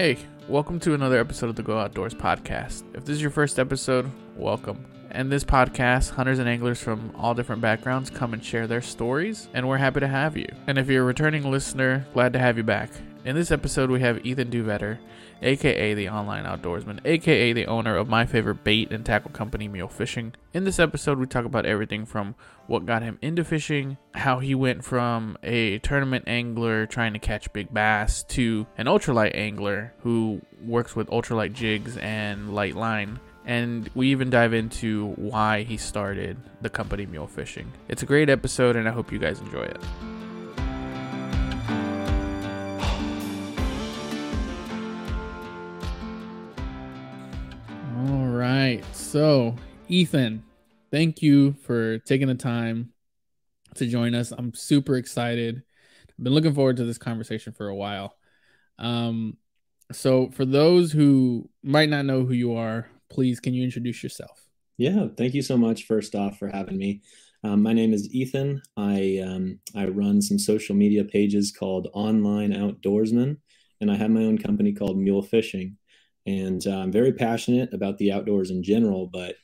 Hey, welcome to another episode of the Go Outdoors podcast. If this is your first episode, welcome. And this podcast, hunters and anglers from all different backgrounds come and share their stories, and we're happy to have you. And if you're a returning listener, glad to have you back. In this episode, we have Ethan Dhuyvetter, aka the online outdoorsman, aka the owner of my favorite bait and tackle company, Mule Fishing. In this episode, we talk about everything from what got him into fishing, how he went from a tournament angler trying to catch big bass to an ultralight angler who works with ultralight jigs and light line. And we even dive into why he started the company Mule Fishing. It's a great episode, and I hope you guys enjoy it. Right. So, Ethan, thank you for taking the time to join us. I'm super excited. I've been looking forward to this conversation for a while. Um, so, for those who might not know who you are, please can you introduce yourself? Yeah, thank you so much. First off, for having me. Um, my name is Ethan. I um, I run some social media pages called Online Outdoorsman, and I have my own company called Mule Fishing. And uh, I'm very passionate about the outdoors in general, but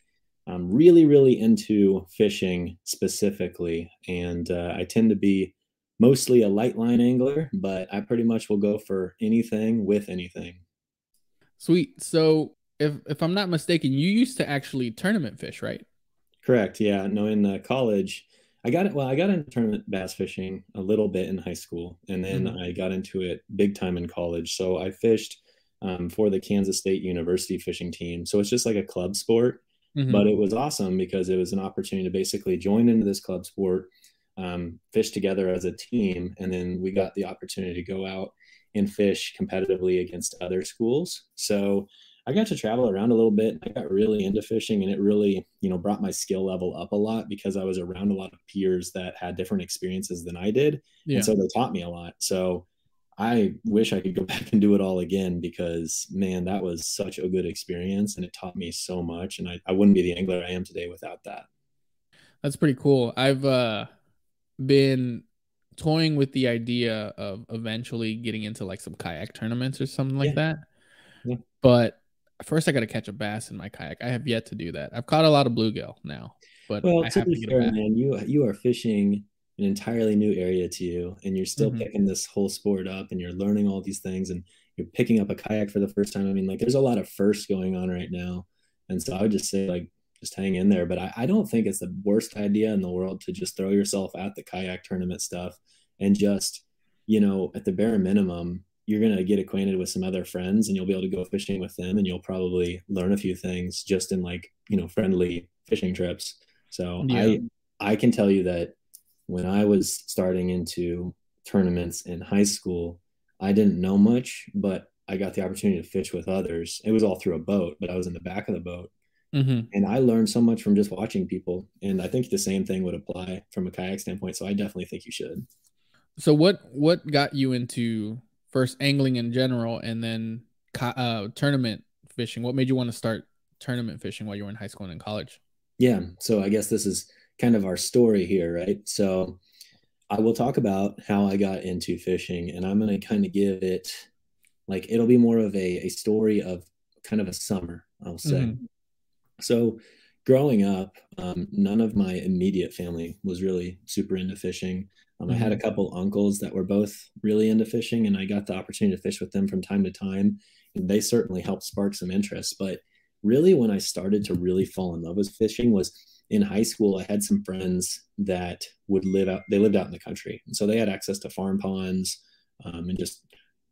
I'm really, really into fishing specifically. And uh, I tend to be mostly a light line angler, but I pretty much will go for anything with anything. Sweet. So, if if I'm not mistaken, you used to actually tournament fish, right? Correct. Yeah. No, in uh, college, I got it. Well, I got into tournament bass fishing a little bit in high school, and then mm-hmm. I got into it big time in college. So I fished um, for the Kansas State University fishing team. So it's just like a club sport, mm-hmm. but it was awesome because it was an opportunity to basically join into this club sport, um, fish together as a team, and then we got the opportunity to go out and fish competitively against other schools. So I got to travel around a little bit. I got really into fishing and it really, you know, brought my skill level up a lot because I was around a lot of peers that had different experiences than I did. Yeah. And so they taught me a lot. So I wish I could go back and do it all again because man, that was such a good experience and it taught me so much. And I, I wouldn't be the angler I am today without that. That's pretty cool. I've uh, been toying with the idea of eventually getting into like some kayak tournaments or something like yeah. that. Yeah. But first I got to catch a bass in my kayak. I have yet to do that. I've caught a lot of bluegill now, but well, I to be fair, man, you you are fishing an entirely new area to you and you're still mm-hmm. picking this whole sport up and you're learning all these things and you're picking up a kayak for the first time i mean like there's a lot of firsts going on right now and so i would just say like just hang in there but I, I don't think it's the worst idea in the world to just throw yourself at the kayak tournament stuff and just you know at the bare minimum you're going to get acquainted with some other friends and you'll be able to go fishing with them and you'll probably learn a few things just in like you know friendly fishing trips so yeah. i i can tell you that when I was starting into tournaments in high school, I didn't know much, but I got the opportunity to fish with others. It was all through a boat, but I was in the back of the boat. Mm-hmm. And I learned so much from just watching people. And I think the same thing would apply from a kayak standpoint. So I definitely think you should. So what what got you into first angling in general and then uh, tournament fishing? What made you want to start tournament fishing while you were in high school and in college? Yeah. So I guess this is kind of our story here, right? So I will talk about how I got into fishing, and I'm going to kind of give it like it'll be more of a, a story of kind of a summer, I'll say. Mm-hmm. So, growing up, um, none of my immediate family was really super into fishing. Um, mm-hmm. I had a mm-hmm. couple uncles that were both really into fishing, and I got the opportunity to fish with them from time to time. And they certainly helped spark some interest. But really, when I started to really fall in love with fishing was in high school, I had some friends that would live out, they lived out in the country. And so they had access to farm ponds um, and just,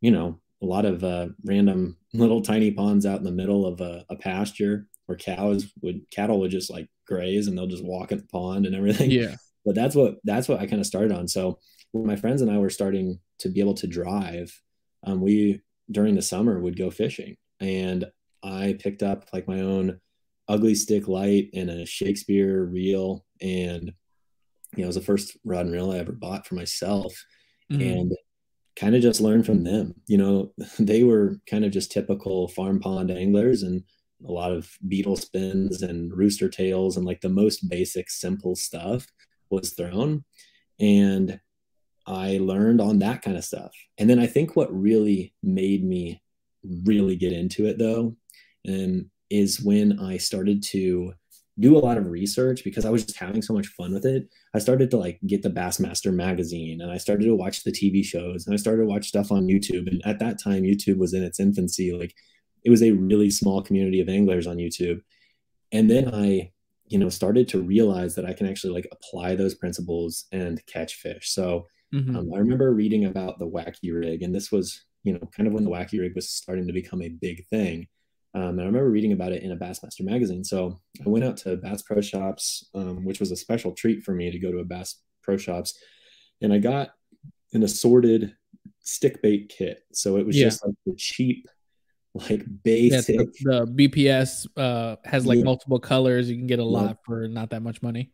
you know, a lot of uh, random little tiny ponds out in the middle of a, a, pasture where cows would, cattle would just like graze and they'll just walk in the pond and everything. Yeah. But that's what, that's what I kind of started on. So when my friends and I were starting to be able to drive, um, we, during the summer would go fishing and I picked up like my own Ugly Stik light and a Shakespeare reel. And, you know, it was the first rod and reel I ever bought for myself. Mm-hmm. And kind of just learned from them. You know, they were kind of just typical farm pond anglers and a lot of beetle spins and rooster tails and like the most basic, simple stuff was thrown. And I learned on that kind of stuff. And then I think what really made me really get into it though um, is when I started to do a lot of research because I was just having so much fun with it. I started to like get the Bassmaster magazine and I started to watch the TV shows and I started to watch stuff on YouTube. And at that time, YouTube was in its infancy. Like it was a really small community of anglers on YouTube. And then I, you know, started to realize that I can actually like apply those principles and catch fish. So mm-hmm. um, I remember reading about the wacky rig, and this was, you know, kind of when the wacky rig was starting to become a big thing. Um, and I remember reading about it in a Bassmaster magazine. So I went out to Bass Pro Shops, um, which was a special treat for me to go to a Bass Pro Shops, and I got an assorted stick bait kit. So it was yeah. just like the cheap, like basic. Yeah, the, the, BPS uh, has like yeah. multiple colors. You can get a lot for not that much money.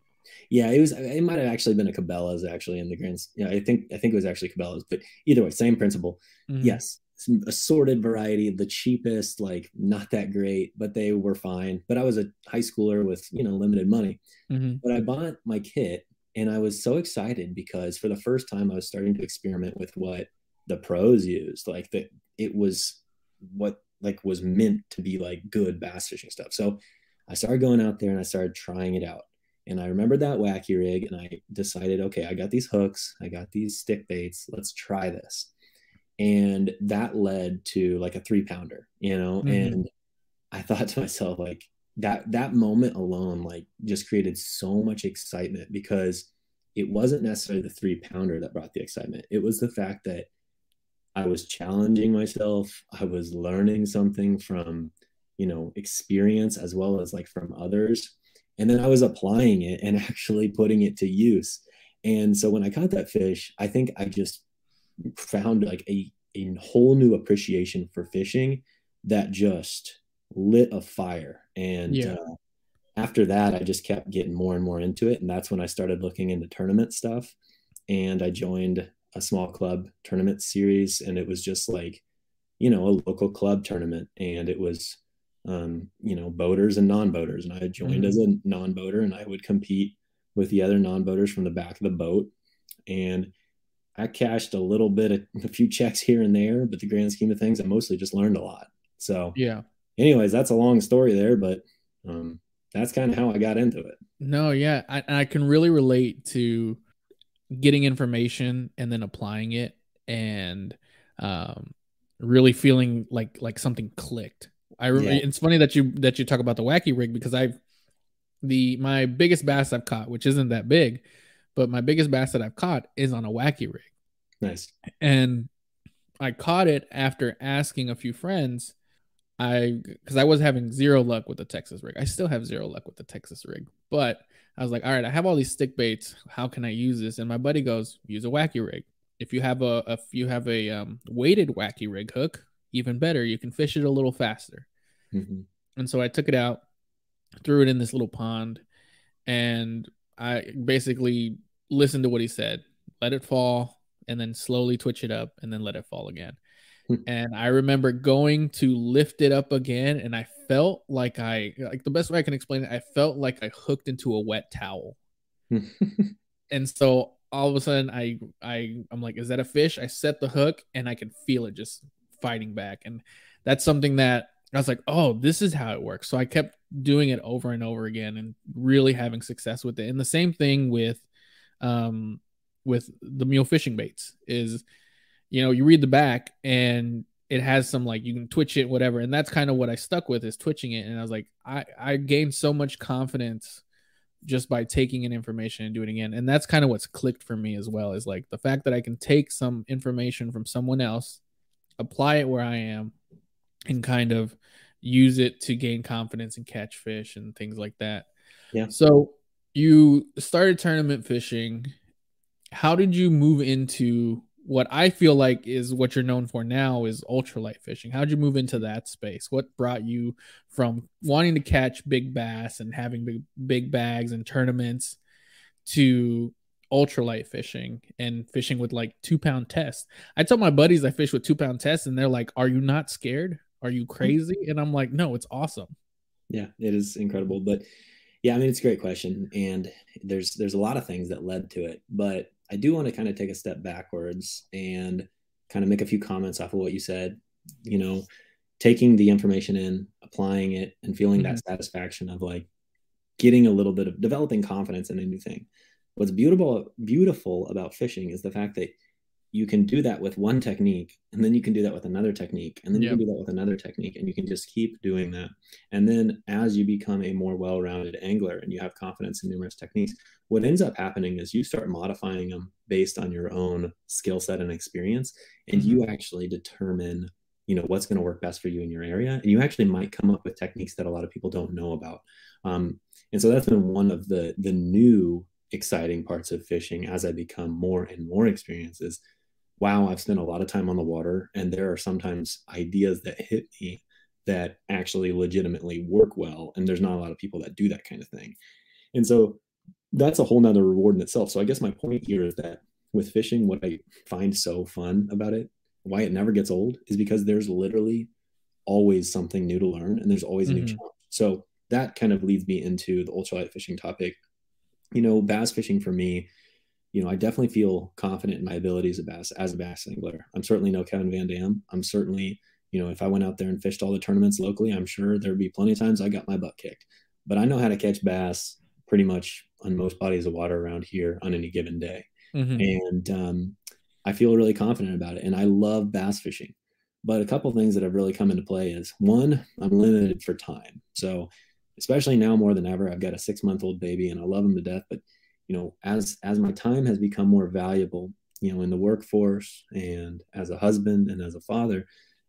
Yeah, it was. It might have actually been a Cabela's actually in the grand. Yeah, I think I think it was actually Cabela's, but either way, same principle. Mm-hmm. Yes, some assorted variety, the cheapest, like not that great, but they were fine. But I was a high schooler with, you know, limited money. Mm-hmm. But I bought my kit and I was so excited because for the first time I was starting to experiment with what the pros used. Like that it was what like was meant to be like good bass fishing stuff. So I started going out there and I started trying it out. And I remembered that wacky rig and I decided, okay, I got these hooks, I got these stick baits, let's try this and that led to like a three pounder you know? Mm-hmm. and i thought to myself like that that moment alone like just created so much excitement because it wasn't necessarily the three pounder that brought the excitement. It was the fact that i was challenging myself. I was learning something from you know experience as well as like from others. And then i was applying it and actually putting it to use. And so when i caught that fish i think i just found like a, a whole new appreciation for fishing that just lit a fire. And yeah. uh, after that, I just kept getting more and more into it. And that's when I started looking into tournament stuff. And I joined a small club tournament series. And it was just like, you know, a local club tournament. And it was, um, you know, boaters and non boaters. And I joined mm-hmm. as a non boater and I would compete with the other non boaters from the back of the boat. And I cashed a little bit of a few checks here and there, but the grand scheme of things, I mostly just learned a lot. So yeah. Anyways, that's a long story there, but um, that's kind of how I got into it. No, yeah, I, I can really relate to getting information and then applying it, and um, really feeling like like something clicked. I remember yeah. it's funny that you that you talk about the wacky rig because I've the my biggest bass I've caught, which isn't that big, but my biggest bass that I've caught is on a wacky rig. Nice. And I caught it after asking a few friends. I because I was having zero luck with the Texas rig. I still have zero luck with the Texas rig, but I was like, all right, I have all these stick baits. How can I use this? And my buddy goes, use a wacky rig. If you have a if you have a um, weighted wacky rig hook, even better. You can fish it a little faster. Mm-hmm. And so I took it out, threw it in this little pond, and I basically listened to what he said, let it fall, and then slowly twitch it up, and then let it fall again. Hmm. and I remember going to lift it up again, and I felt like I like the best way I can explain it. I felt like I hooked into a wet towel, and so all of a sudden I I I'm like, is that a fish? I set the hook, and I can feel it just fighting back, and that's something that I was like, oh, this is how it works. So I kept doing it over and over again and really having success with it. And the same thing with um with the mule fishing baits is you know, you read the back and it has some like you can twitch it, whatever. And that's kind of what I stuck with is twitching it. And I was like, I, I gained so much confidence just by taking in information and doing it again. And that's kind of what's clicked for me as well, is like the fact that I can take some information from someone else, apply it where I am, and kind of use it to gain confidence and catch fish and things like that. Yeah. So you started tournament fishing. How did you move into what I feel like is what you're known for now is ultralight fishing. How'd you move into that space? What brought you from wanting to catch big bass and having big, big bags and tournaments to ultralight fishing and fishing with like two pound tests? I tell my buddies I fish with two pound tests and they're like, Are you not scared? Are you mm-hmm. crazy? And I'm like, no, it's awesome. Yeah, it is incredible. But yeah, I mean, it's a great question, and there's there's a lot of things that led to it. But I do want to kind of take a step backwards and kind of make a few comments off of what you said. You know, taking the information in, applying it, and feeling mm-hmm. that satisfaction of like getting a little bit of developing confidence in a new thing. What's beautiful beautiful about fishing is the fact that you can do that with one technique and then you can do that with another technique and then yep. you can do that with another technique and you can just keep doing that and then as you become a more well-rounded angler and you have confidence in numerous techniques what ends up happening is you start modifying them based on your own skill set and experience and mm-hmm. you actually determine you know what's going to work best for you in your area and you actually might come up with techniques that a lot of people don't know about um, and so that's been one of the the new exciting parts of fishing as i become more and more experienced is wow, I've spent a lot of time on the water, and there are sometimes ideas that hit me that actually legitimately work well. And there's not a lot of people that do that kind of thing. And so that's a whole nother reward in itself. So I guess my point here is that with fishing, what I find so fun about it, why it never gets old, is because there's literally always something new to learn and there's always a mm-hmm. new challenge. So that kind of leads me into the ultralight fishing topic. You know, bass fishing for me you know, I definitely feel confident in my abilities as a bass, as a bass angler. I'm certainly no Kevin Van Dam. I'm certainly, you know, if I went out there and fished all the tournaments locally, I'm sure there'd be plenty of times I got my butt kicked. But I know how to catch bass pretty much on most bodies of water around here on any given day. Mm-hmm. And um, I feel really confident about it. And I love bass fishing. But a couple things that have really come into play is one, I'm limited for time. So, especially now more than ever, I've got a six month old baby and I love him to death. But you know, as as my time has become more valuable, you know, in the workforce and as a husband and as a father,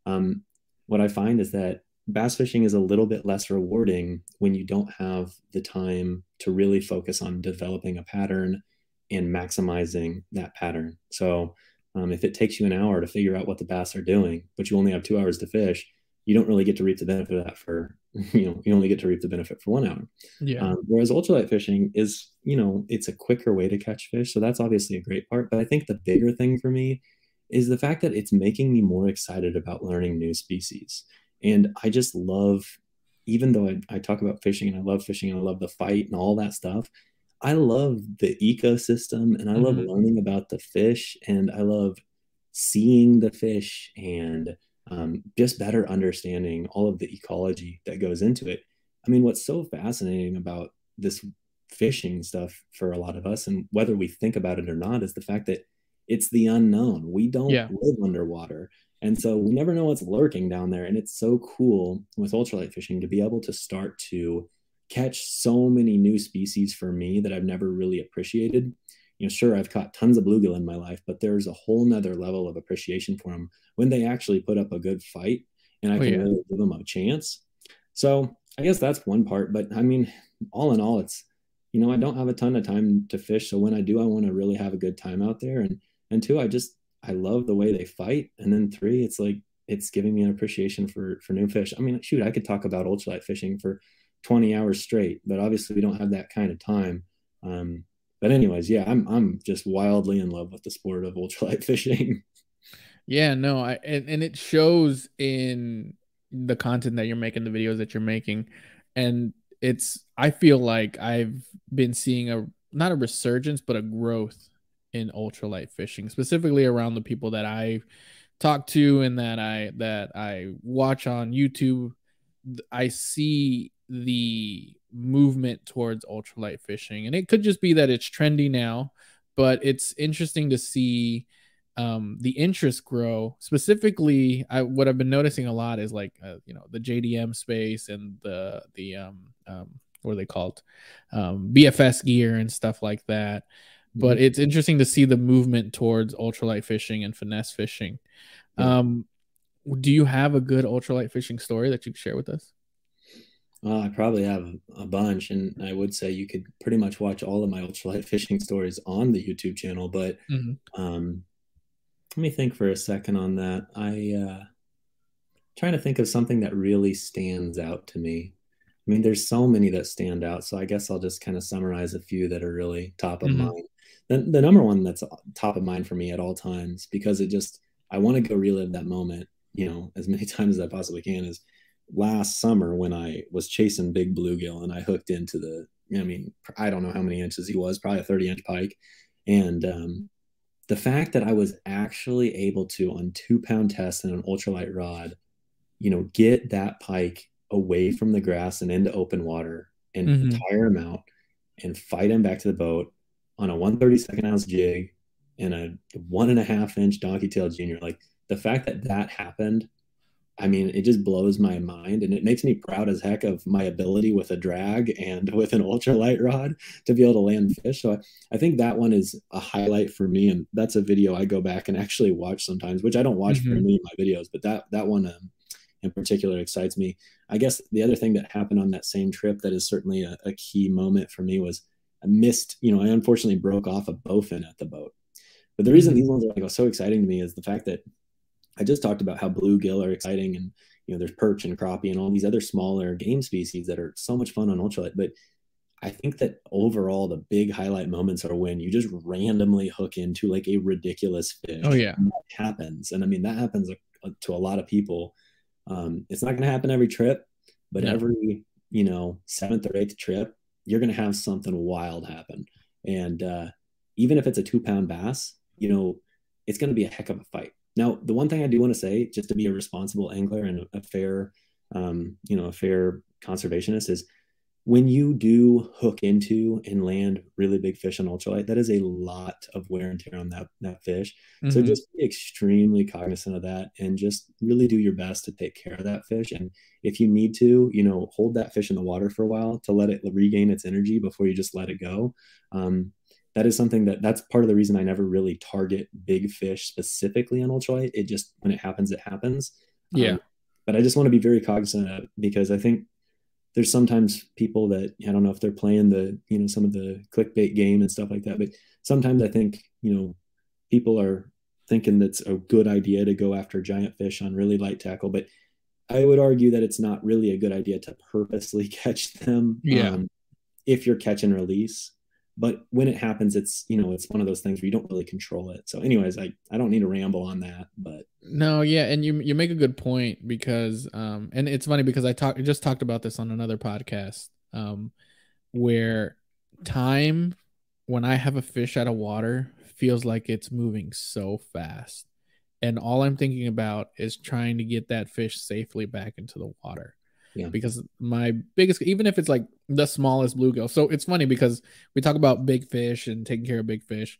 um, what I find is that bass fishing is a little bit less rewarding when you don't have the time to really focus on developing a pattern and maximizing that pattern. So, um, if it takes you an hour to figure out what the bass are doing, but you only have two hours to fish, you don't really get to reap the benefit of that for you know you only get to reap the benefit for one hour. Yeah. Um, whereas ultralight fishing is you know it's a quicker way to catch fish so that's obviously a great part but i think the bigger thing for me is the fact that it's making me more excited about learning new species. And i just love even though I, I talk about fishing and i love fishing and i love the fight and all that stuff i love the ecosystem and i love mm-hmm. learning about the fish and i love seeing the fish and um, just better understanding all of the ecology that goes into it. I mean, what's so fascinating about this fishing stuff for a lot of us, and whether we think about it or not, is the fact that it's the unknown. We don't yeah. live underwater. And so we never know what's lurking down there. And it's so cool with ultralight fishing to be able to start to catch so many new species for me that I've never really appreciated you know, sure, I've caught tons of bluegill in my life, but there's a whole nother level of appreciation for them when they actually put up a good fight and I oh, can yeah. really give them a chance. So I guess that's one part. But I mean, all in all, it's, you know, I don't have a ton of time to fish. So when I do, I want to really have a good time out there. And, and two, I just, I love the way they fight. And then three, it's like, it's giving me an appreciation for, for new fish. I mean, shoot, I could talk about ultralight fishing for 20 hours straight, but obviously we don't have that kind of time. Um, but anyways, yeah, I'm I'm just wildly in love with the sport of ultralight fishing. Yeah, no, I and, and it shows in the content that you're making, the videos that you're making. And it's I feel like I've been seeing a not a resurgence, but a growth in ultralight fishing, specifically around the people that I talk to and that I that I watch on YouTube. I see the movement towards ultralight fishing. And it could just be that it's trendy now, but it's interesting to see um, the interest grow. Specifically, I, what I've been noticing a lot is like, uh, you know, the JDM space and the, the, um, um, what are they called? Um, BFS gear and stuff like that. But mm-hmm. it's interesting to see the movement towards ultralight fishing and finesse fishing. Yeah. Um, do you have a good ultralight fishing story that you can share with us? Well, I probably have a bunch, and I would say you could pretty much watch all of my ultralight fishing stories on the YouTube channel. But mm-hmm. um, let me think for a second on that. I uh, trying to think of something that really stands out to me. I mean, there's so many that stand out, so I guess I'll just kind of summarize a few that are really top of mm-hmm. mind. The, the number one that's top of mind for me at all times because it just I want to go relive that moment, you know, as many times as I possibly can is last summer when I was chasing big bluegill and I hooked into the, I mean, I don't know how many inches he was, probably a 30 inch pike. And um, the fact that I was actually able to, on two pound test and an ultralight rod, you know, get that pike away from the grass and into open water and mm-hmm. tire him out and fight him back to the boat on a 132nd ounce jig and a one and a half inch donkey tail junior. Like the fact that that happened I mean, it just blows my mind and it makes me proud as heck of my ability with a drag and with an ultralight rod to be able to land fish. So I, I, think that one is a highlight for me. And that's a video I go back and actually watch sometimes, which I don't watch mm-hmm. for any of my videos, but that, that one um, in particular excites me. I guess the other thing that happened on that same trip that is certainly a, a key moment for me was I missed, you know, I unfortunately broke off a bowfin at the boat. But the reason mm-hmm. these ones are like so exciting to me is the fact that I just talked about how bluegill are exciting and you know there's perch and crappie and all these other smaller game species that are so much fun on ultralight. But I think that overall the big highlight moments are when you just randomly hook into like a ridiculous fish. Oh yeah, and happens, and I mean that happens to a lot of people. Um, it's not going to happen every trip, but every you know seventh or eighth trip, you're going to have something wild happen. And uh, even if it's a two pound bass, you know it's going to be a heck of a fight. Now, the one thing I do want to say, just to be a responsible angler and a fair, um, you know, a fair conservationist, is when you do hook into and land really big fish on ultralight, that is a lot of wear and tear on that that fish. Mm-hmm. So just be extremely cognizant of that and just really do your best to take care of that fish. And if you need to, you know, hold that fish in the water for a while to let it regain its energy before you just let it go. Um, that is something that that's part of the reason I never really target big fish specifically on ultralight. It just when it happens, it happens. Yeah. Um, but I just want to be very cognizant of because I think there's sometimes people that I don't know if they're playing the you know some of the clickbait game and stuff like that, but sometimes I think you know people are thinking that's a good idea to go after giant fish on really light tackle, but I would argue that it's not really a good idea to purposely catch them. Yeah. Um, if you're catch and release, but when it happens it's you know it's one of those things where you don't really control it. So anyways i i don't need to ramble on that but no yeah and you you make a good point because um and it's funny because i talked just talked about this on another podcast um where time when i have a fish out of water feels like it's moving so fast. And all i'm thinking about is trying to get that fish safely back into the water. Yeah. Because my biggest, even if it's like the smallest bluegill. So it's funny because we talk about big fish and taking care of big fish.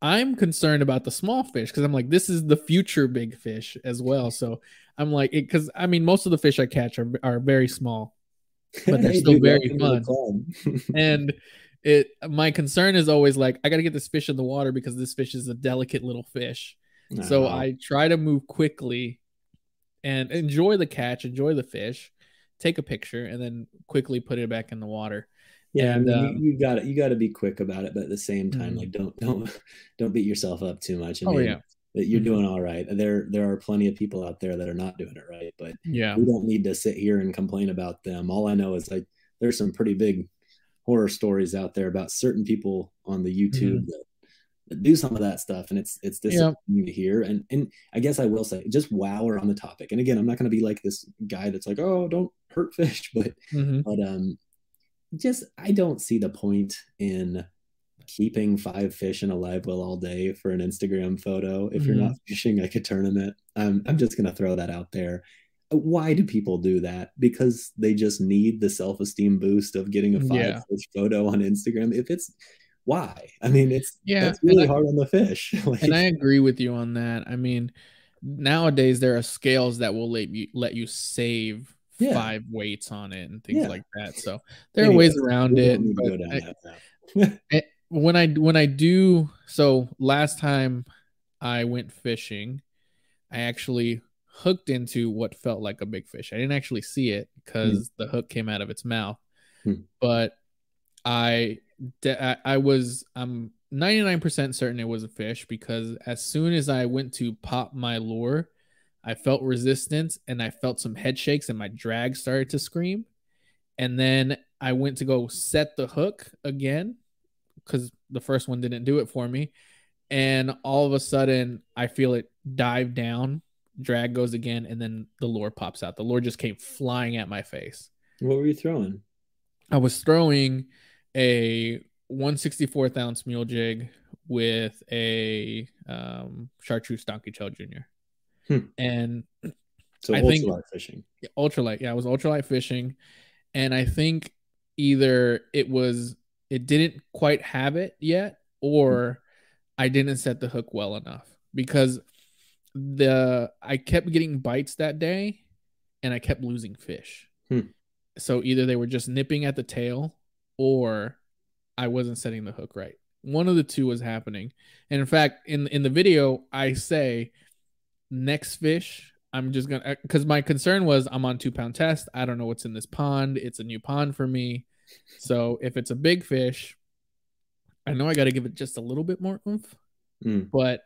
I'm concerned about the small fish because I'm like, this is the future big fish as well. So I'm like, because I mean, most of the fish I catch are, are very small, but they're still very fun. and it, my concern is always like, I got to get this fish in the water because this fish is a delicate little fish. Uh-huh. So I try to move quickly and enjoy the catch, enjoy the fish, take a picture, and then quickly put it back in the water. Yeah, and, I mean, um, you, got it. you got to be quick about it, but at the same time, mm-hmm. like don't don't don't beat yourself up too much. I oh, mean, yeah, you're mm-hmm. doing all right. There there are plenty of people out there that are not doing it right, but yeah, we don't need to sit here and complain about them. All I know is like there's some pretty big horror stories out there about certain people on the YouTube mm-hmm. that do some of that stuff and it's it's disappointing yeah. to hear and and i guess i will say just wow we're on the topic and again i'm not going to be like this guy that's like oh don't hurt fish but mm-hmm. but um just i don't see the point in keeping five fish in a live well all day for an instagram photo if mm-hmm. you're not mm-hmm. fishing like a tournament i'm, I'm just going to throw that out there why do people do that because they just need the self-esteem boost of getting a five yeah. fish photo on instagram if it's why? I mean, it's yeah, it's really I, hard on the fish. like, and I agree with you on that. I mean, nowadays there are scales that will let you let you save yeah. five weights on it and things yeah. like that. So there are ways around it. I, when I when I do so, last time I went fishing, I actually hooked into what felt like a big fish. I didn't actually see it because mm. the hook came out of its mouth, mm. but I I was I'm 99% certain it was a fish because as soon as I went to pop my lure, I felt resistance and I felt some head shakes and my drag started to scream. And then I went to go set the hook again because the first one didn't do it for me. And all of a sudden, I feel it dive down, drag goes again, and then the lure pops out. The lure just came flying at my face. What were you throwing? I was throwing a 164th ounce mule jig with a um, chartreuse donkey tail junior. Hmm. And So I think- ultralight fishing. ultralight. Yeah, it was ultralight fishing, and I think either it was it didn't quite have it yet, or I didn't set the hook well enough because the I kept getting bites that day, and I kept losing fish. Hmm. So either they were just nipping at the tail, or I wasn't setting the hook right. One of the two was happening, and in fact, in in the video, I say next fish i'm just gonna because my concern was i'm on two pound test. I don't know what's in this pond. It's a new pond for me. So if it's a big fish i know i got to give it just a little bit more oomph Mm. but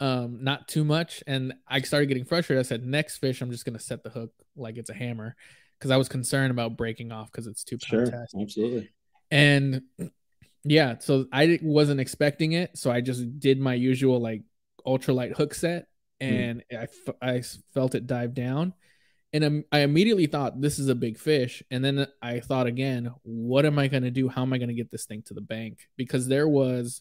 um not too much. And i started getting frustrated. I said next fish i'm just gonna set the hook like it's a hammer because i was concerned about breaking off because it's two pound Sure, test. Absolutely. And yeah so i wasn't expecting it so i just did my usual like ultralight hook set and I, f- I s- felt it dive down. And im- i immediately thought this is a big fish and then i thought again what am i going to do? How am i going to get this thing to the bank? Because there was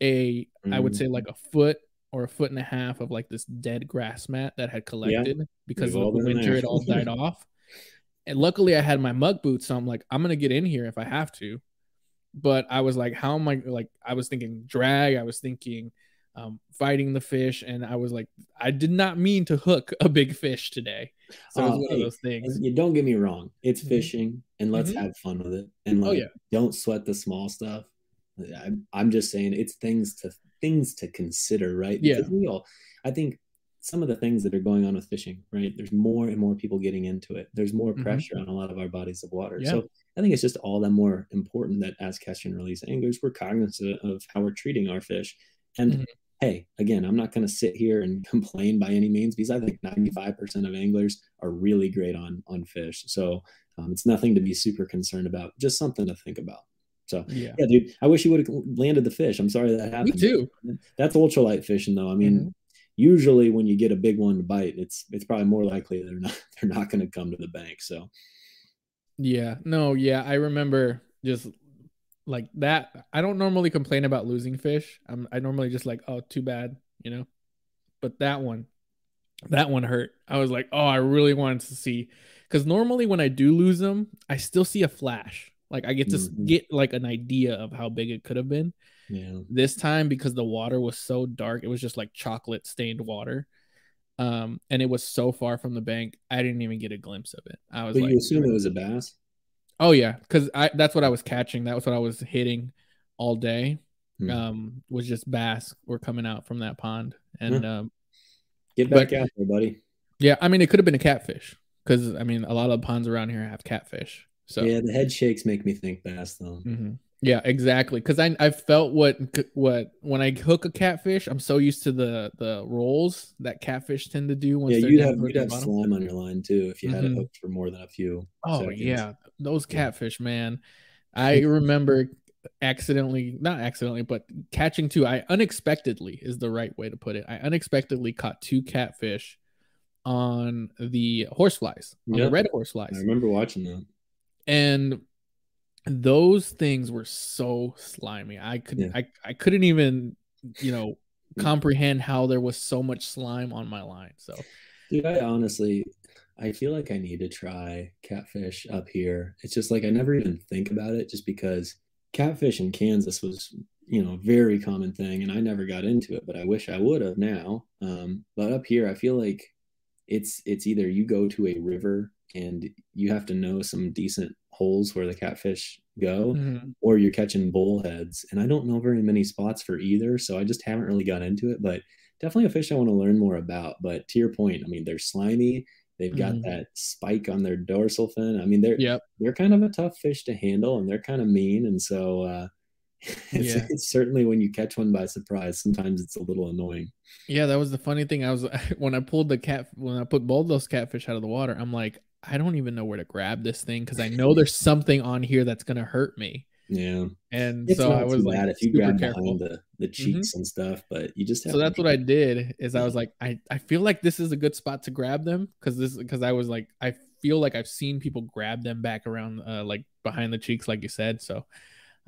a i would Mm. say like a foot or a foot and a half of like this dead grass mat that had collected because of all the winter it all died off and luckily i had my Muck boots so i'm like i'm gonna get in here if i have to but i was like how am i like i was thinking drag i was thinking um, fighting the fish and i was like i did not mean to hook a big fish today so it was Oh, one hey, of those things you don't get me wrong. It's Mhm. fishing, and let's Mhm. have fun with it. And Oh, like, yeah. don't sweat the small stuff. I'm, I'm just saying, it's things to things to consider, right? Yeah. Because we all, I think, some of the things that are going on with fishing, right? There's more and more people getting into it. There's more Mhm. pressure on a lot of our bodies of water. Yeah. So I think it's just all that more important that as catch and release anglers, we're cognizant of how we're treating our fish. And Mhm. hey, again, I'm not going to sit here and complain by any means because I think 95% of anglers are really great on on fish. So um, it's nothing to be super concerned about. Just something to think about. So yeah yeah, dude, I wish you would have landed the fish. I'm sorry that happened. me too That's ultralight fishing, though. I mean, Mhm. Usually when you get a big one to bite, it's it's probably more likely they're not they're not going to come to the bank. So Yeah, no, yeah, I remember just like that. I don't normally complain about losing fish. I'm I normally just like, oh, too bad, you know. But that one, that one hurt. I was like, oh, I really wanted to see because normally when I do lose them, I still see a flash. Like I get to Mhm. get like an idea of how big it could have been. yeah, This time because the water was so dark, it was just like chocolate stained water. Um, and it was so far from the bank, I didn't even get a glimpse of it. I was but like, you assume it was a bass. Oh yeah, because I that's what I was catching. That was what I was hitting all day. Hmm. Um, was just bass were coming out from that pond, and um, Get but- back out there, buddy. yeah, I mean it could have been a catfish because I mean a lot of ponds around here have catfish. So Yeah, the head shakes make me think bass though. Mhm. yeah, exactly. Because I I felt what what when I hook a catfish, I'm so used to the the rolls that catfish tend to do once Yeah, you'd have you'd have bottom. slime on your line too if you had Mhm. it hooked for more than a few. Oh seconds. yeah, those catfish, man. I remember accidentally, not accidentally, but catching two. I unexpectedly is the right way to put it. I unexpectedly caught two catfish on the horseflies, on Yeah. the red horseflies. I remember watching that. And those things were so slimy. I could, Yeah. I, I couldn't even, you know, comprehend how there was so much slime on my line. So Dude, I honestly, I feel like I need to try catfish up here. It's just like I never even think about it, just because catfish in Kansas was, you know, a very common thing, and I never got into it. But I wish I would have now. Um, but up here, I feel like it's it's either you go to a river and you have to know some decent holes where the catfish go, mhm. or you're catching bullheads. And I don't know very many spots for either, so I just haven't really got into it. But definitely a fish I want to learn more about. But to your point, I mean, they're slimy. They've got Mhm. that spike on their dorsal fin. I mean, they're yep, they're kind of a tough fish to handle, and they're kind of mean. And so, uh, it's, Yeah. it's certainly when you catch one by surprise, sometimes it's a little annoying. Yeah, that was the funny thing. I was when I pulled the cat when I put both those catfish out of the water, I'm like, I don't even know where to grab this thing because I know there's something on here that's gonna hurt me. Yeah, And it's so I was like if you super grab careful. Mm-hmm. behind the the cheeks and stuff, but you just have So that's what I did is I was like, I, I feel like this is a good spot to grab them because this because I was like I feel like I've seen people grab them back around uh, like behind the cheeks like you said. So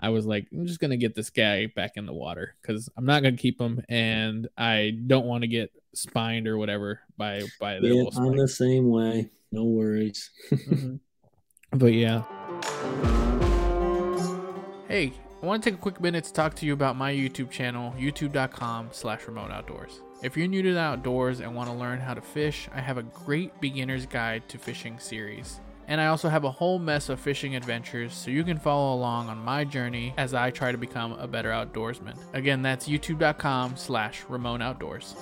I was like, I'm just gonna get this guy back in the water because I'm not gonna keep him and I don't want to get spined or whatever by by the yeah, I'm the same way. No worries. mm-hmm. But yeah. Hey, I want to take a quick minute to talk to you about my YouTube channel, youtube.com slash remote outdoors. If you're new to the outdoors and want to learn how to fish, I have a great beginner's guide to fishing series. And I also have a whole mess of fishing adventures so you can follow along on my journey as I try to become a better outdoorsman. Again, that's youtube.com slash remote outdoors.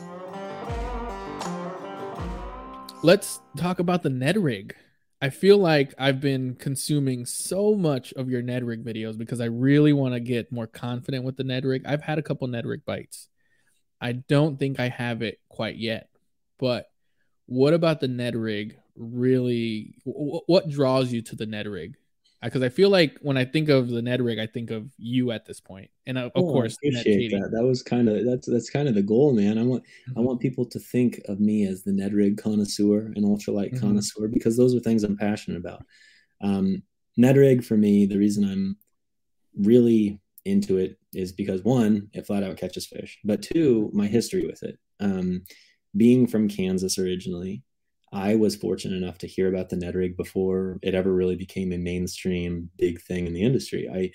Let's talk about the Ned rig. I feel like I've been consuming so much of your Ned rig videos because I really want to get more confident with the Ned rig. I've had a couple Ned rig bites. I don't think I have it quite yet. But what about the Ned rig really what draws you to the Ned rig? Because I feel like when I think of the Ned rig, I think of you at this point, and of, oh, course, appreciate that. That was kind of that's that's kind of the goal, man. I want mm-hmm. I want people to think of me as the Ned rig connoisseur and ultralight mm-hmm. connoisseur because those are things I'm passionate about. Um, Ned rig for me, the reason I'm really into it is because one, it flat out catches fish, but two, my history with it. Um, being from Kansas originally, I was fortunate enough to hear about the Ned rig before it ever really became a mainstream big thing in the industry. I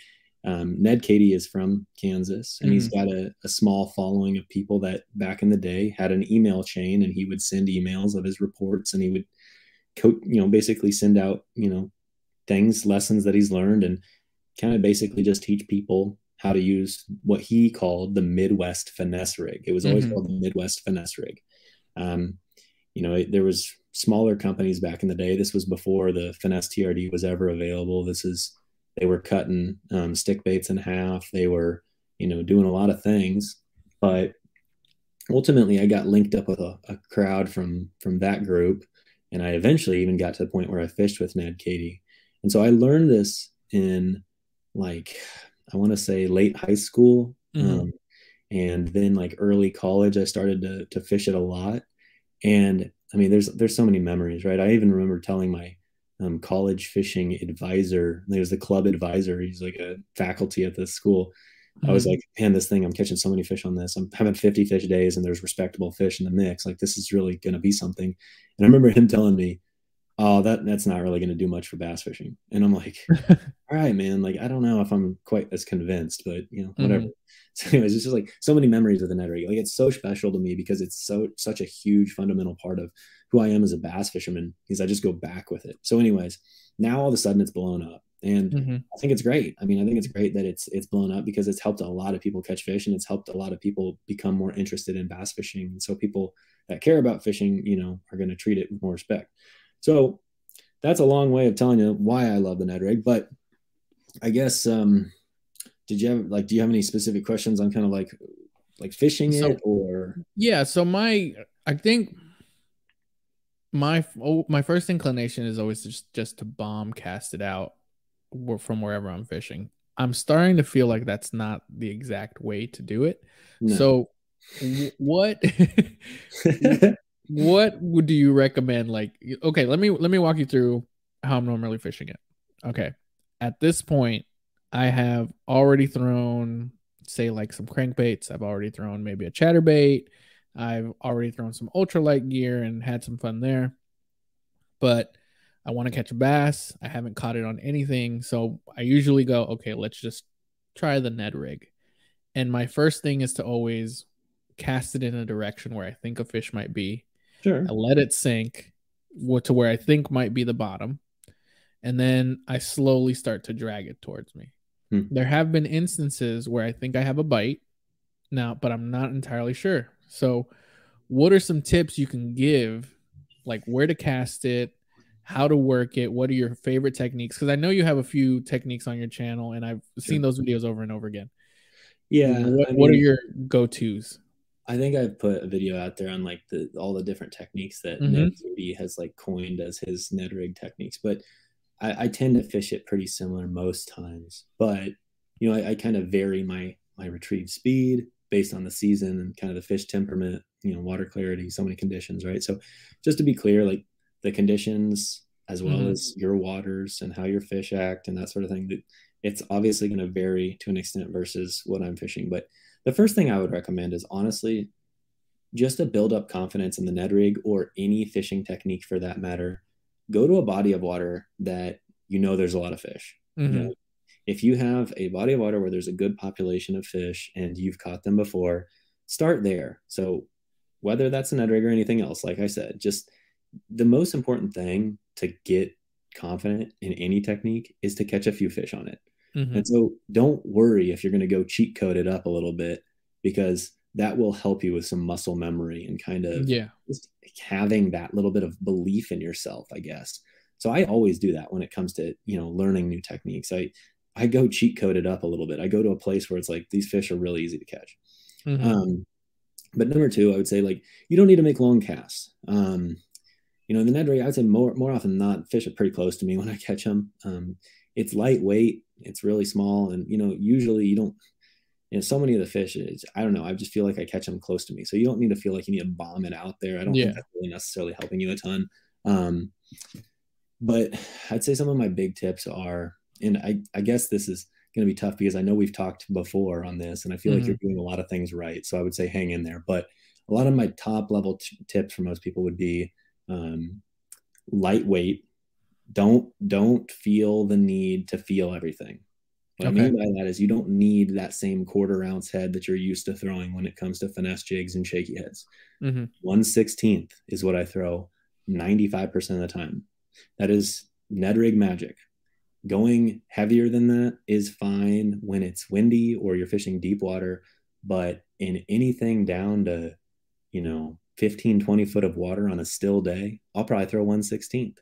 um, Ned Kehde is from Kansas, and mm-hmm. he's got a, a, small following of people that back in the day had an email chain, and he would send emails of his reports, and he would, co- you know, basically send out, you know, things, lessons that he's learned, and kind of basically just teach people how to use what he called the Midwest finesse rig. It was always mm-hmm. called the Midwest finesse rig. Um, you know, there was smaller companies back in the day. This was before the finesse TRD was ever available. This is they were cutting um, stick baits in half. They were, you know, doing a lot of things. But ultimately, I got linked up with a, a crowd from from that group, and I eventually even got to the point where I fished with Ned Kehde. And so I learned this in like I want to say late high school. Mm-hmm. Um, and then like early college, I started to, to fish it a lot. And I mean, there's there's so many memories, right? I even remember telling my um, college fishing advisor, there's the club advisor, he's like a faculty at the school. Mm-hmm. I was mm-hmm. like, man, this thing, I'm catching so many fish on this. I'm having 50 fish days and there's respectable fish in the mix. Like this is really going to be something. And I remember him telling me, oh, that that's not really going to do much for bass fishing. And I'm like, all right, man. Like I don't know if I'm quite as convinced, but you know, whatever. Mm-hmm. So anyways, it's just like so many memories of the Ned rig. Like it's so special to me because it's so such a huge fundamental part of who I am as a bass fisherman. Because I just go back with it. So, anyways, now all of a sudden it's blown up. And mm-hmm. I think it's great. I mean, I think it's great that it's it's blown up because it's helped a lot of people catch fish and it's helped a lot of people become more interested in bass fishing. And so people that care about fishing, you know, are going to treat it with more respect. So that's a long way of telling you why I love the Ned rig. But I guess um, did you have like do you have any specific questions on kind of like like fishing so, it or yeah so my i think my oh, my first inclination is always just just to bomb cast it out from wherever i'm fishing i'm starting to feel like that's not the exact way to do it no. so what what would do you recommend like okay let me let me walk you through how i'm normally fishing it okay at this point I have already thrown, say, like some crankbaits. I've already thrown maybe a chatterbait. I've already thrown some ultralight gear and had some fun there. But I want to catch a bass. I haven't caught it on anything. So I usually go, okay, let's just try the Ned rig. And my first thing is to always cast it in a direction where I think a fish might be. Sure. I let it sink to where I think might be the bottom. And then I slowly start to drag it towards me. Hmm. There have been instances where I think I have a bite now, but I'm not entirely sure. So, what are some tips you can give, like where to cast it, how to work it? What are your favorite techniques? Because I know you have a few techniques on your channel, and I've seen those videos over and over again. Yeah. What, mean, what are your go tos? I think I've put a video out there on like the all the different techniques that mm-hmm. Ned has like coined as his Ned rig techniques, but I, I, tend to fish it pretty similar most times, but you know, I, I kind of vary my my retrieve speed based on the season and kind of the fish temperament, you know, water clarity, so many conditions, right? So just to be clear, like the conditions as well mm-hmm. as your waters and how your fish act and that sort of thing, that it's obviously going to vary to an extent versus what I'm fishing. But the first thing I would recommend is honestly just to build up confidence in the Ned rig or any fishing technique for that matter, go to a body of water that you know there's a lot of fish. Mm-hmm. You know, if you have a body of water where there's a good population of fish and you've caught them before, start there. So whether that's an Ned rig or anything else, like I said, just the most important thing to get confident in any technique is to catch a few fish on it. Mm-hmm. And so don't worry if you're going to go cheat code it up a little bit because that will help you with some muscle memory and kind of yeah. just having that little bit of belief in yourself i guess. So i always do that when it comes to you know learning new techniques. I i go cheat code it up a little bit. I go to a place where it's like these fish are really easy to catch. Mm-hmm. um, but number two i would say like you don't need to make long casts. Um, you know in the ned rig i would say more more often than not fish are pretty close to me when i catch them um, it's lightweight it's really small and you know usually you don't you know, so many of the fish, is, I don't know. I just feel like I catch them close to me. So you don't need to feel like you need to bomb it out there. I don't yeah. think that's really necessarily helping you a ton. Um, but I'd say some of my big tips are, and I, I guess this is going to be tough because I know we've talked before on this and I feel mm-hmm. like you're doing a lot of things right. So I would say hang in there. But a lot of my top level t- tips for most people would be um, lightweight. Don't don't feel the need to feel everything. What okay. I mean by that is you don't need that same quarter ounce head that you're used to throwing when it comes to finesse jigs and shaky heads. Mm-hmm. 1 16th is what I throw 95% of the time. That is Ned rig magic. Going heavier than that is fine when it's windy or you're fishing deep water, but in anything down to, you know, 15, 20 foot of water on a still day, I'll probably throw 1 16th.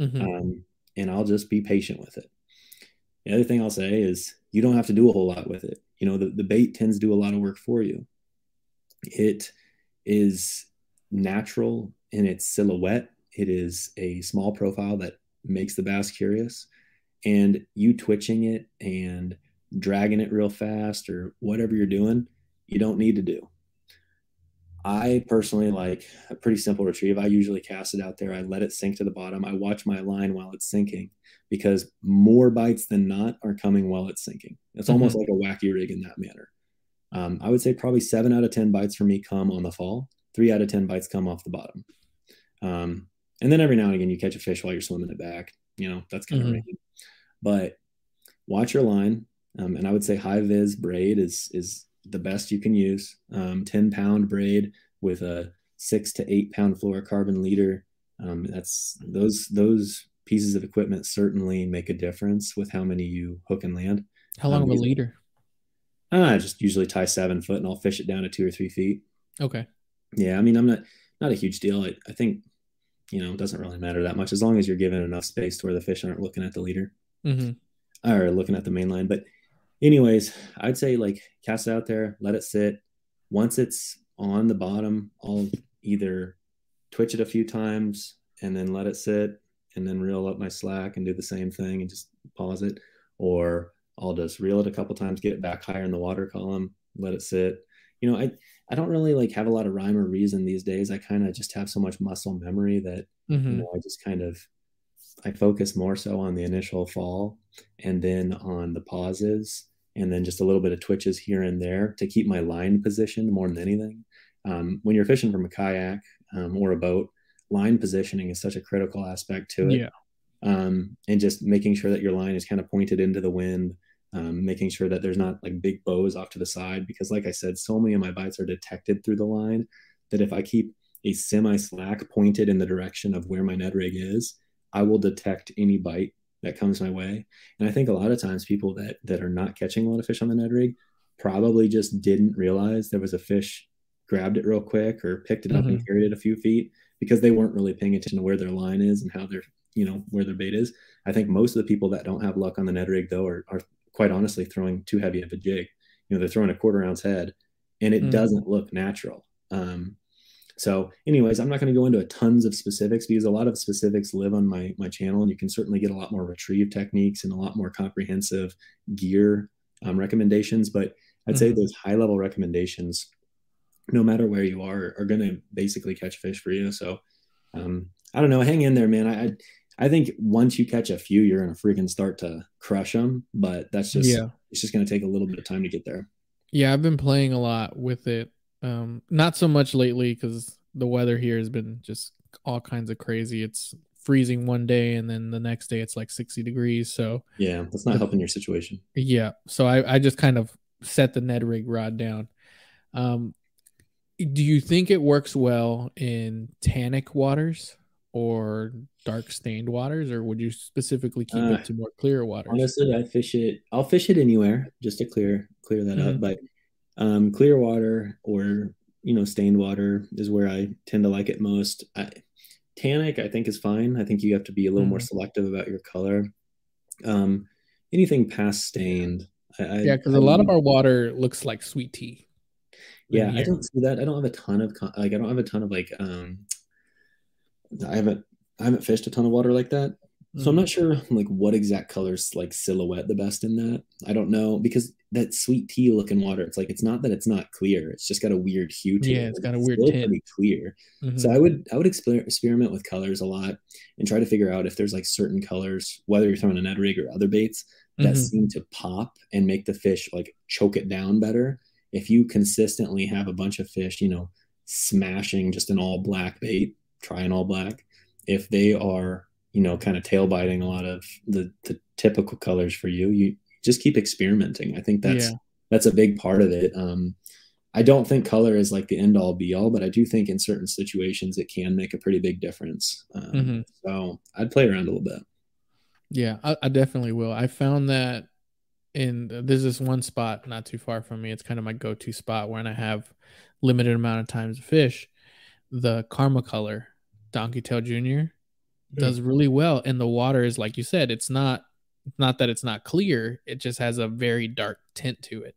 Mm-hmm. Um, and I'll just be patient with it. The other thing I'll say is you don't have to do a whole lot with it. You know, the, the bait tends to do a lot of work for you. It is natural in its silhouette. It is a small profile that makes the bass curious. And you twitching it and dragging it real fast or whatever you're doing, you don't need to do. I personally like a pretty simple retrieve. I usually cast it out there. I let it sink to the bottom. I watch my line while it's sinking because more bites than not are coming while it's sinking. It's mm-hmm. almost like a wacky rig in that manner. Um, I would say probably seven out of 10 bites for me come on the fall, three out of 10 bites come off the bottom. Um, and then every now and again, you catch a fish while you're swimming it back. You know, that's kind mm-hmm. of random. But watch your line. Um, and I would say high vis braid is, is the best you can use. Um, 10 pound braid with a six to eight pound fluorocarbon leader. Um, that's those those pieces of equipment certainly make a difference with how many you hook and land. How long um, of a leader? I just usually tie seven foot and I'll fish it down to two or three feet. Okay. Yeah, I mean, I'm not not a huge deal. I, I think you know it doesn't really matter that much as long as you're given enough space to where the fish aren't looking at the leader mm-hmm. or looking at the main line. But anyways, I'd say like cast it out there, let it sit. Once it's on the bottom, I'll either twitch it a few times and then let it sit and then reel up my slack and do the same thing and just pause it. Or I'll just reel it a couple times, get it back higher in the water column, let it sit. You know, I I don't really like have a lot of rhyme or reason these days. I kind of just have so much muscle memory that mm-hmm. you know I just kind of I focus more so on the initial fall and then on the pauses and then just a little bit of twitches here and there to keep my line positioned more than anything. Um, when you're fishing from a kayak um, or a boat, line positioning is such a critical aspect to it. Yeah. Um, and just making sure that your line is kind of pointed into the wind, um, making sure that there's not like big bows off to the side. Because, like I said, so many of my bites are detected through the line that if I keep a semi slack pointed in the direction of where my Ned rig is, I will detect any bite that comes my way. And I think a lot of times people that that are not catching a lot of fish on the Ned rig probably just didn't realize there was a fish, grabbed it real quick or picked it up mm-hmm. and carried it a few feet because they weren't really paying attention to where their line is and how their you know where their bait is. I think most of the people that don't have luck on the Ned rig though are, are quite honestly throwing too heavy of a jig. You know, they're throwing a quarter ounce head and it mm. doesn't look natural. Um, so, anyways, I'm not going to go into a tons of specifics because a lot of specifics live on my my channel, and you can certainly get a lot more retrieve techniques and a lot more comprehensive gear um, recommendations. But I'd mm-hmm. say those high level recommendations, no matter where you are, are going to basically catch fish for you. So, um, I don't know, hang in there, man. I I think once you catch a few, you're going to freaking start to crush them. But that's just yeah, it's just going to take a little bit of time to get there. Yeah, I've been playing a lot with it Um, not so much lately because the weather here has been just all kinds of crazy. It's freezing one day and then the next day it's like 60 degrees. So yeah, that's not helping your situation. Yeah. So I, I just kind of set the Ned rig rod down. Um, do you think it works well in tannic waters or dark stained waters, or would you specifically keep uh, it to more clear waters? Honestly, I fish it. I'll fish it anywhere just to clear clear that mm-hmm. up. But um, clear water or you know stained water is where I tend to like it most. I, tannic, I think, is fine. I think you have to be a little mm-hmm. more selective about your color. Um, anything past stained, I, yeah, because a lot of our water looks like sweet tea. Yeah, I don't see that. I don't have a ton of like I don't have a ton of like um I haven't I haven't fished a ton of water like that. So I'm not sure like what exact colors like silhouette the best in that. I don't know because that sweet tea looking water, it's like it's not that it's not clear. It's just got a weird hue to yeah, it. Yeah, it's got a weird tint. Pretty clear. Mm-hmm. So I would I would experiment with colors a lot and try to figure out if there's like certain colors, whether you're throwing a Ned rig or other baits, that mm-hmm. seem to pop and make the fish like choke it down better. If you consistently have a bunch of fish, you know, smashing just an all black bait, try an all black. If they are, you know, kind of tail biting a lot of the, the typical colors for you, you just keep experimenting. I think that's yeah. that's a big part of it. Um, I don't think color is like the end all be all, but I do think in certain situations it can make a pretty big difference. Um, mm-hmm. So I'd play around a little bit. Yeah, I, I definitely will. I found that in there's this one spot not too far from me. It's kind of my go-to spot when I have limited amount of times to fish. The Karma Color Donkey Tail Junior does really well, and the water is like you said. It's not not that it's not clear. It just has a very dark tint to it,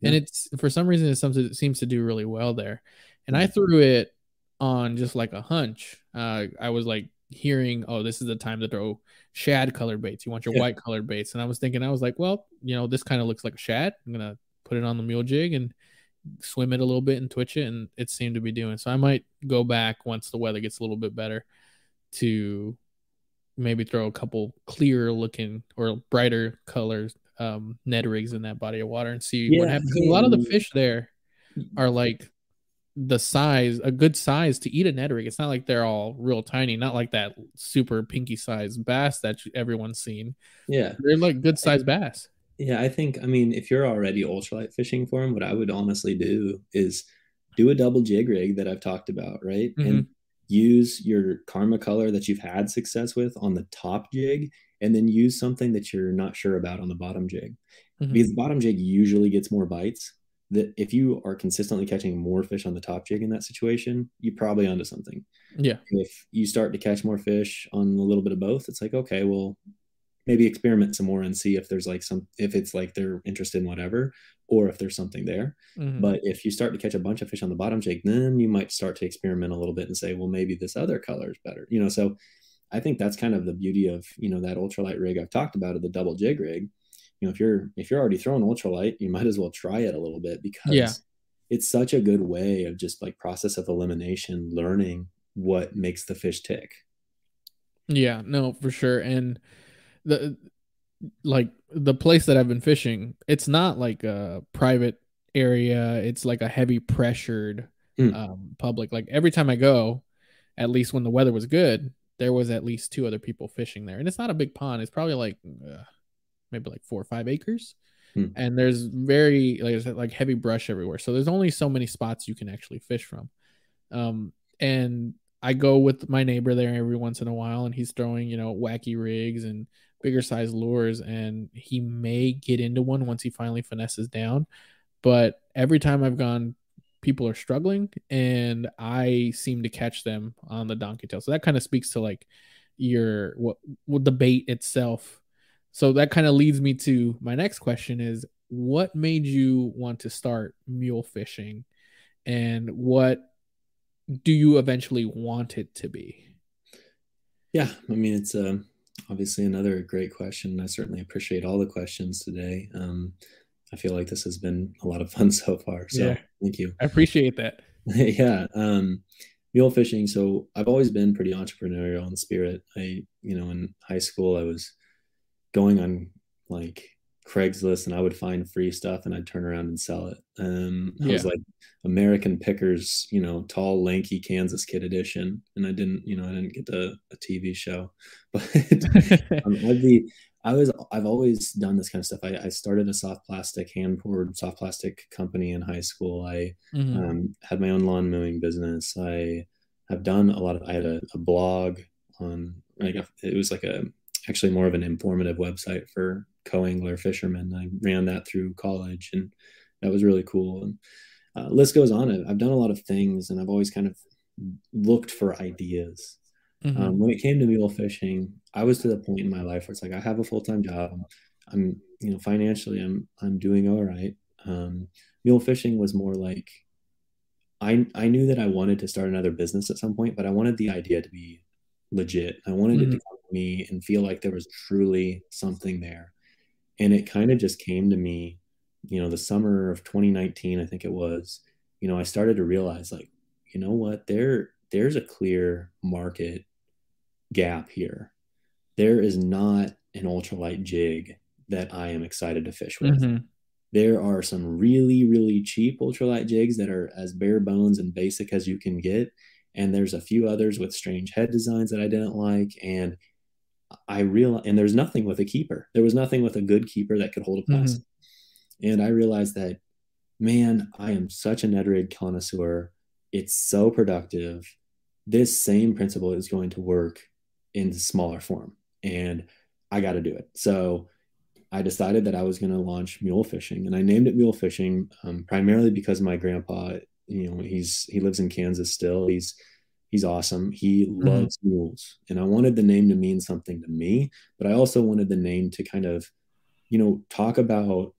yeah. and it's for some reason it's something that seems to do really well there. And I threw it on just like a hunch. Uh, I was like hearing, oh, this is the time to throw shad colored baits. You want your yeah. white colored baits. And I was thinking, I was like, well, you know, this kind of looks like a shad. I'm to put it on the mule jig and swim it a little bit and twitch it. And it seemed to be doing. So I might go back once the weather gets a little bit better to maybe throw a couple clearer looking or brighter colors um Ned rigs in that body of water and see yeah, what happens. A lot of the fish there are like the size, a good size to eat a Ned rig. It's not like they're all real tiny, not like that super pinky sized bass that everyone's seen. Yeah. They're like good sized bass. Yeah, I think, I mean, if you're already ultralight fishing for them, what I would honestly do is do a double jig rig that I've talked about, right? Mm-hmm. And use your karma color that you've had success with on the top jig, and then use something that you're not sure about on the bottom jig. Mm-hmm. Because the bottom jig usually gets more bites that if you are consistently catching more fish on the top jig in that situation, you're probably onto something. Yeah. If you start to catch more fish on a little bit of both, it's like, okay, well, maybe experiment some more and see if there's like some, if it's like they're interested in whatever, or if there's something there. Mm-hmm. But if you start to catch a bunch of fish on the bottom jig then you might start to experiment a little bit and say, well, maybe this other color is better, you know? So I think that's kind of the beauty of, you know, that ultralight rig I've talked about, of the double jig rig you know if you're if you're already throwing ultralight you might as well try it a little bit because yeah. it's such a good way of just like process of elimination learning what makes the fish tick yeah no for sure and the like the place that i've been fishing it's not like a private area it's like a heavy pressured mm. um, public like every time i go at least when the weather was good there was at least two other people fishing there and it's not a big pond it's probably like uh, maybe like four or five acres. Hmm. And there's very like said, like heavy brush everywhere. So there's only so many spots you can actually fish from. Um, and I go with my neighbor there every once in a while, and he's throwing, you know, wacky rigs and bigger size lures, and he may get into one once he finally finesses down. But every time I've gone, people are struggling, and I seem to catch them on the donkey tail. So that kind of speaks to like your what, what the bait itself so that kind of leads me to my next question is what made you want to start mule fishing and what do you eventually want it to be? Yeah, I mean it's uh, obviously another great question. I certainly appreciate all the questions today. Um, I feel like this has been a lot of fun so far. So yeah, thank you. I appreciate that. yeah. Um, mule fishing. So I've always been pretty entrepreneurial in spirit. I, you know, in high school, I was going on like Craigslist and I would find free stuff and I'd turn around and sell it. Um, I Yeah. was like American Pickers, you know, tall, lanky Kansas kid edition, and I didn't, you know, I didn't get the a TV show, but um, I'd be, I was, I've always done this kind of stuff. I, I started a soft plastic hand poured soft plastic company in high school. I Mhm. um, had my own lawn mowing business. I have done a lot of. I had a, a blog on. Like a, it was like a actually more of an informative website for co-angler fishermen. I ran that through college, and that was really cool. And uh, list goes on. I've, done a lot of things, and I've always kind of looked for ideas. Mhm. Um, when it came to mule fishing, I was to the point in my life where it's like I have a full time job. I'm, you know, financially, I'm I'm doing all right. Um, mule fishing was more like I I knew that I wanted to start another business at some point, but I wanted the idea to be legit. I wanted it to Mhm. come to me and feel like there was truly something there. And it kind of just came to me, you know, the summer of 2019, I think it was. You know, I started to realize like, you know what, there there's a clear market gap here. There is not an ultralight jig that I am excited to fish with. Mhm. There are some really, really cheap ultralight jigs that are as bare bones and basic as you can get. And there's a few others with strange head designs that I didn't like. And I realized, and there's nothing with a keeper. There was nothing with a good keeper that could hold a plastic. And I realized that, man, I am such a rig connoisseur. It's so productive. This same principle is going to work in smaller form. And I got to do it. So I decided that I was going to launch mule fishing, and I named it mule fishing um, primarily because my grandpa, you know, he's he lives in Kansas still. He's he's awesome. He loves mules, and I wanted the name to mean something to me, but I also wanted the name to kind of, you know, talk about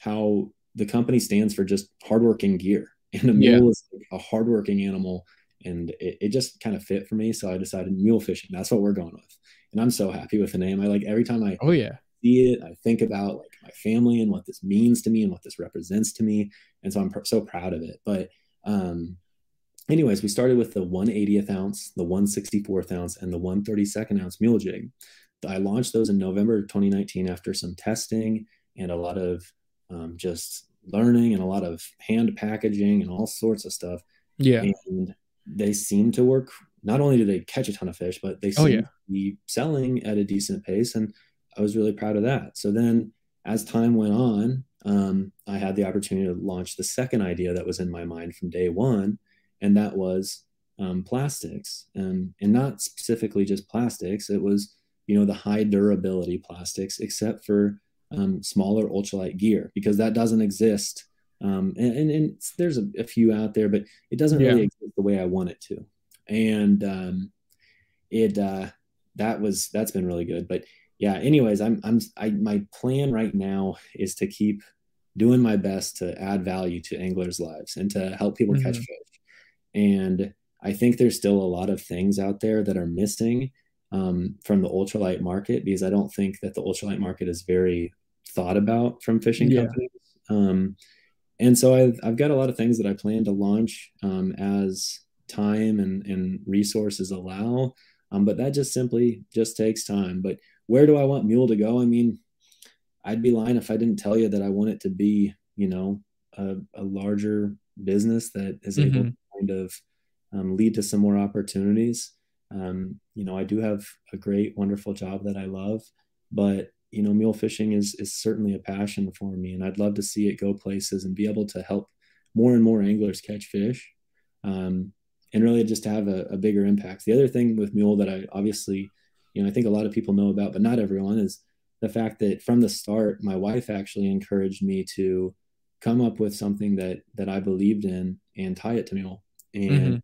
how the company stands for just hardworking gear, and a mule Yeah. is a hardworking animal, and it, it just kind of fit for me. So I decided mule fishing. That's what we're going with, and I'm so happy with the name. I like every time I Oh yeah. see it. I think about like my family and what this means to me and what this represents to me, and so I'm pr- so proud of it. But um, anyways, we started with the 180th ounce, the 164th ounce, and the 132nd ounce mule jig. I launched those in November 2019 after some testing and a lot of um, just learning and a lot of hand packaging and all sorts of stuff. Yeah. And they seem to work. Not only do they catch a ton of fish, but they Oh, seem yeah. to be selling at a decent pace. And I was really proud of that. So then, as time went on, um, I had the opportunity to launch the second idea that was in my mind from day one, and that was um, plastics, um, and not specifically just plastics. It was you know the high durability plastics, except for um, smaller ultralight gear because that doesn't exist. Um, and, and, and there's a, a few out there, but it doesn't Yeah. really exist the way I want it to. And um, it uh, that was that's been really good. But yeah, anyways, I'm I'm I my plan right now is to keep doing my best to add value to anglers' lives and to help people catch Mhm. fish. And I think there's still a lot of things out there that are missing um, from the ultralight market because I don't think that the ultralight market is very thought about from fishing Yeah. companies. Um, and so I've, I've got a lot of things that I plan to launch um, as time and, and resources allow. Um, but that just simply just takes time. But where do I want Mule to go? I mean, I'd be lying if I didn't tell you that I want it to be, you know, a, a larger business that is able Mhm. to kind of um, lead to some more opportunities. Um, you know, I do have a great, wonderful job that I love, but you know, mule fishing is is certainly a passion for me, and I'd love to see it go places and be able to help more and more anglers catch fish, um, and really just have a, a bigger impact. The other thing with mule that I obviously, you know, I think a lot of people know about, but not everyone, is the fact that from the start, my wife actually encouraged me to come up with something that that I believed in and tie it to mule, and Mhm.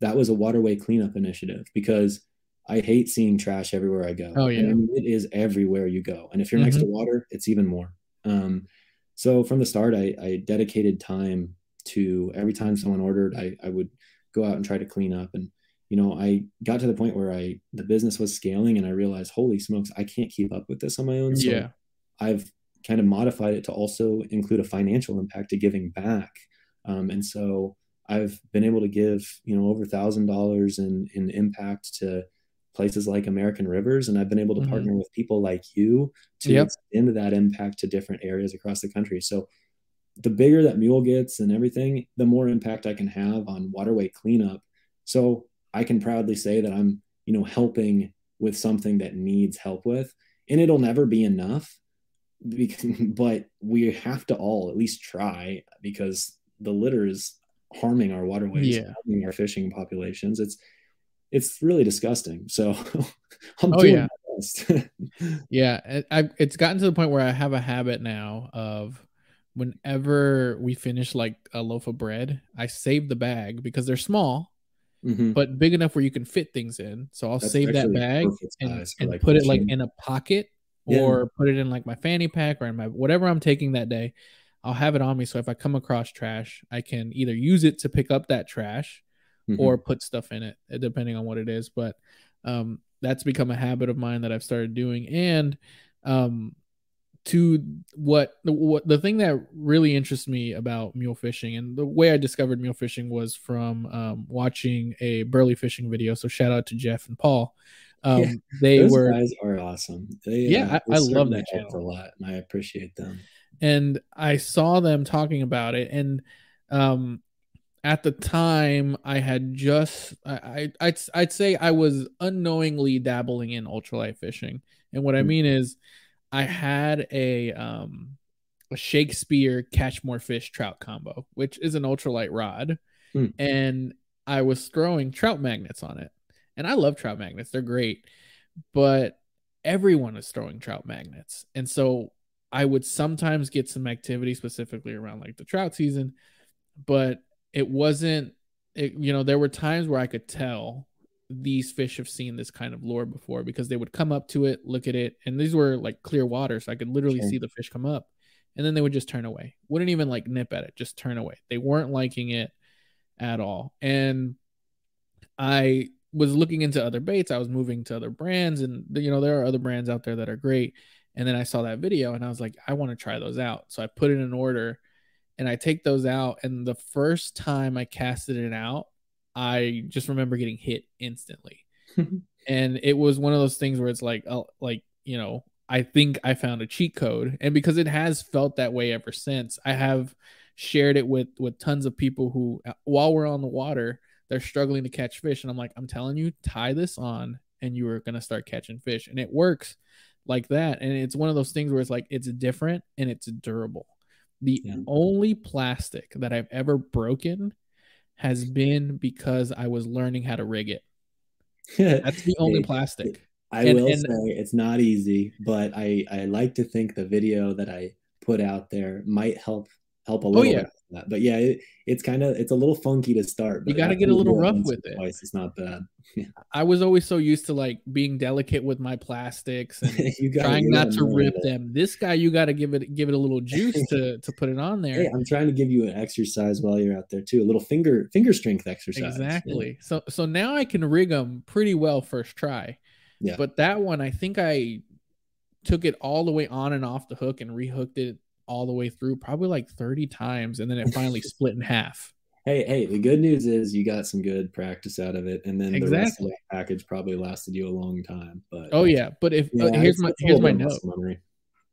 that was a waterway cleanup initiative because I hate seeing trash everywhere I go. Oh, And yeah. I mean, it is everywhere you go. And if you're next Mhm. to water, it's even more. Um, so from the start, I, I dedicated time to every time someone ordered, I, I would go out and try to clean up. And, you know, I got to the point where I, the business was scaling and I realized, holy smokes, I can't keep up with this on my own. So Yeah. I've kind of modified it to also include a financial impact to giving back. Um, and so I've been able to give, you know, over thousand dollars in in impact to places like American Rivers, and I've been able to Mhm. partner with people like you to Yep. extend that impact to different areas across the country. So the bigger that mule gets and everything, the more impact I can have on waterway cleanup. So I can proudly say that I'm, you know, helping with something that needs help with, and it'll never be enough. Because, but we have to all at least try because the litter is harming our waterways, Yeah. harming our fishing populations. It's it's really disgusting. So I'm Oh, doing yeah. my best. Yeah, I, it's gotten to the point where I have a habit now of whenever we finish like a loaf of bread, I save the bag because they're small Mhm. but big enough where you can fit things in. So I'll That's save that bag and, and like, put it like in a pocket Yeah. or put it in like my fanny pack or in my whatever I'm taking that day. I'll have it on me so if I come across trash, I can either use it to pick up that trash Mhm. or put stuff in it, uh, depending on what it is. But um, that's become a habit of mine that I've started doing. And um, to what the what the thing that really interests me about mule fishing and the way I discovered mule fishing was from um, watching a burley fishing video. So shout out to Jeff and Paul. Um, Yeah, they were guys are awesome. They, Yeah, uh, I- I love that channel. a lot, and I appreciate them. And I saw them talking about it, and um, at the time I had just I, I I'd I'd say I was unknowingly dabbling in ultralight fishing, and what I Hmm. mean is I had a um a Shakespeare catch more fish trout combo, which is an ultralight rod, Hmm. and I was throwing trout magnets on it, and I love trout magnets; they're great, but everyone is throwing trout magnets, and so I would sometimes get some activity specifically around like the trout season, but it wasn't. It, you know, there were times where I could tell these fish have seen this kind of lure before because they would come up to it, look at it, and these were like clear water, so I could literally Sure. see the fish come up, and then they would just turn away. Wouldn't even like nip at it, just turn away. They weren't liking it at all, and I was looking into other baits. I was moving to other brands, and you know there are other brands out there that are great. And then I saw that video, and I was like, I want to try those out. So I put in an order, and I take those out. And the first time I casted it out, I just remember getting hit instantly. and it was one of those things where it's like, oh, like you know, I think I found a cheat code, and because it has felt that way ever since, I have shared it with with tons of people who, uh, while we're on the water, they're struggling to catch fish, and I'm like, I'm telling you, tie this on, and you are gonna start catching fish, and it works like that. And it's one of those things where it's like it's different and it's durable. The Yeah. only plastic that I've ever broken has been because I was learning how to rig it. That's the only plastic. I And- will and- say it's not easy, but I I like to think the video that I put out there might help help a oh, little Oh, yeah. bit. But yeah, it, it's kind of it's a little funky to start. You gotta get a little rough with it. Twice, it's not bad. I was always so used to like being delicate with my plastics and you got trying not to rip them. This guy, you got to give it give it a little juice to to put it on there. Hey, I'm trying to give you an exercise while you're out there too. A little finger finger strength exercise. Exactly. So so now I can rig them pretty well first try. Yeah. But that one, I think I took it all the way on and off the hook and rehooked it all the way through, probably like 30 times, and then it finally split in half. Hey, hey, the good news is you got some good practice out of it, and then the rest of Exactly. the package probably lasted you a long time. But Oh yeah. But if yeah, uh, here's my here's my note. memory.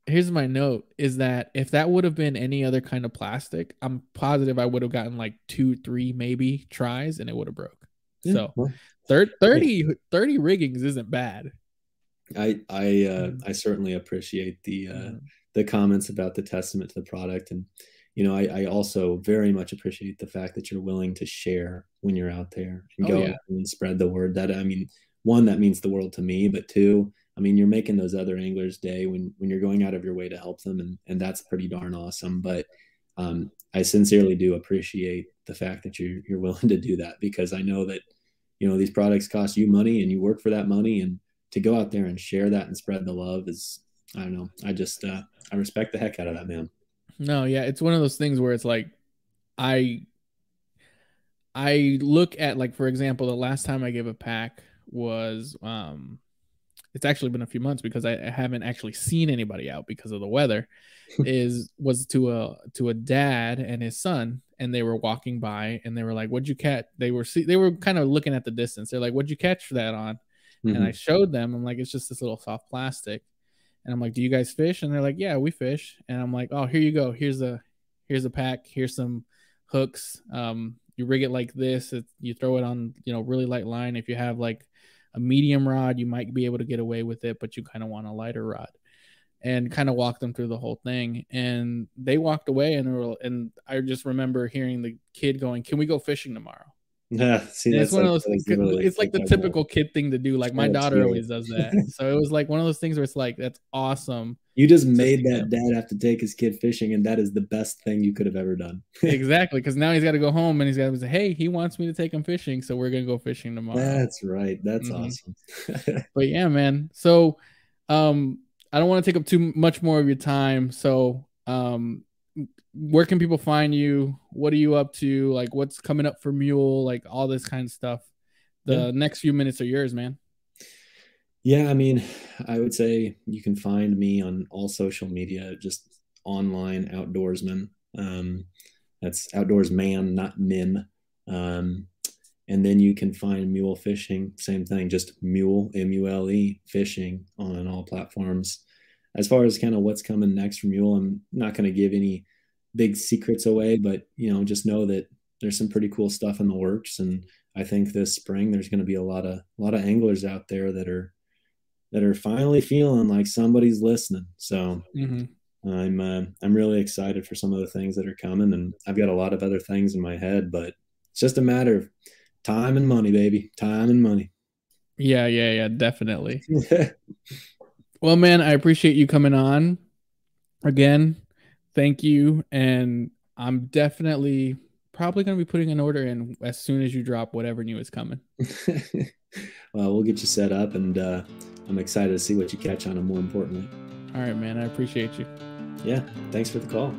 Here's my note is that if that would have been any other kind of plastic, I'm positive I would have gotten like two, three, maybe tries, and it would have broke. Yeah, So well, thir- 30, 30 riggings isn't bad. I I uh, Mhm. I certainly appreciate the uh, Mhm. The comments about the testament to the product, and you know I, I also very much appreciate the fact that you're willing to share when you're out there and Oh, go yeah. out and spread the word. That I mean, one that means the world to me, but two, I mean, you're making those other anglers' day when when you're going out of your way to help them, and and that's pretty darn awesome. But um, I sincerely do appreciate the fact that you're you're willing to do that because I know that you know these products cost you money and you work for that money and to go out there and share that and spread the love is I don't know. I just uh I respect the heck out of that man. No, yeah, it's one of those things where it's like I I look at like for example, the last time I gave a pack was um it's actually been a few months because I, I haven't actually seen anybody out because of the weather is was to a to a dad and his son and they were walking by and they were like what'd you catch they were see, they were kind of looking at the distance they're like what'd you catch that on mm-hmm. and I showed them. I'm like, it's just this little soft plastic, and I'm like, do you guys fish? And they're like, yeah, we fish. And I'm like, oh, here you go. Here's a here's a pack. Here's some hooks. Um, you rig it like this. It, you throw it on, you know, really light line. If you have like a medium rod, you might be able to get away with it, but you kind of want a lighter rod. And kind of walk them through the whole thing. And they walked away, and were, and I just remember hearing the kid going, "Can we go fishing tomorrow?" Yeah, see, it's one like, of those. Really it's like the typical kid thing to do. Like my daughter always does that. so it was like one of those things where it's like, that's awesome. You just made that dad have to take his kid fishing, and that is the best thing you could have ever done. exactly, because now he's got to go home and he's got to say, "Hey, he wants me to take him fishing, so we're gonna go fishing tomorrow." That's right. That's mm-hmm. awesome. but yeah, man. So, um, I don't want to take up too much more of your time. So, um, where can people find you? What are you up to? Like, what's coming up for Mule? Like, all this kind of stuff. The yeah. next few minutes are yours, man. Yeah, I mean, I would say you can find me on all social media, just online outdoorsman. Um, that's outdoors man, not men. Um, and then you can find mule fishing, same thing, just mule, M U L E, fishing on all platforms. As far as kind of what's coming next from mule, I'm not going to give any big secrets away, but you know, just know that there's some pretty cool stuff in the works. And I think this spring there's going to be a lot of a lot of anglers out there that are that are finally feeling like somebody's listening. So mm-hmm. I'm uh, I'm really excited for some of the things that are coming, and I've got a lot of other things in my head, but it's just a matter of time and money, baby. Time and money. Yeah, yeah, yeah, definitely. well, man, I appreciate you coming on again thank you. And I'm definitely probably going to be putting an order in as soon as you drop whatever new is coming. well, we'll get you set up, and uh, I'm excited to see what you catch on, and more importantly. All right, man. I appreciate you. Yeah. Thanks for the call.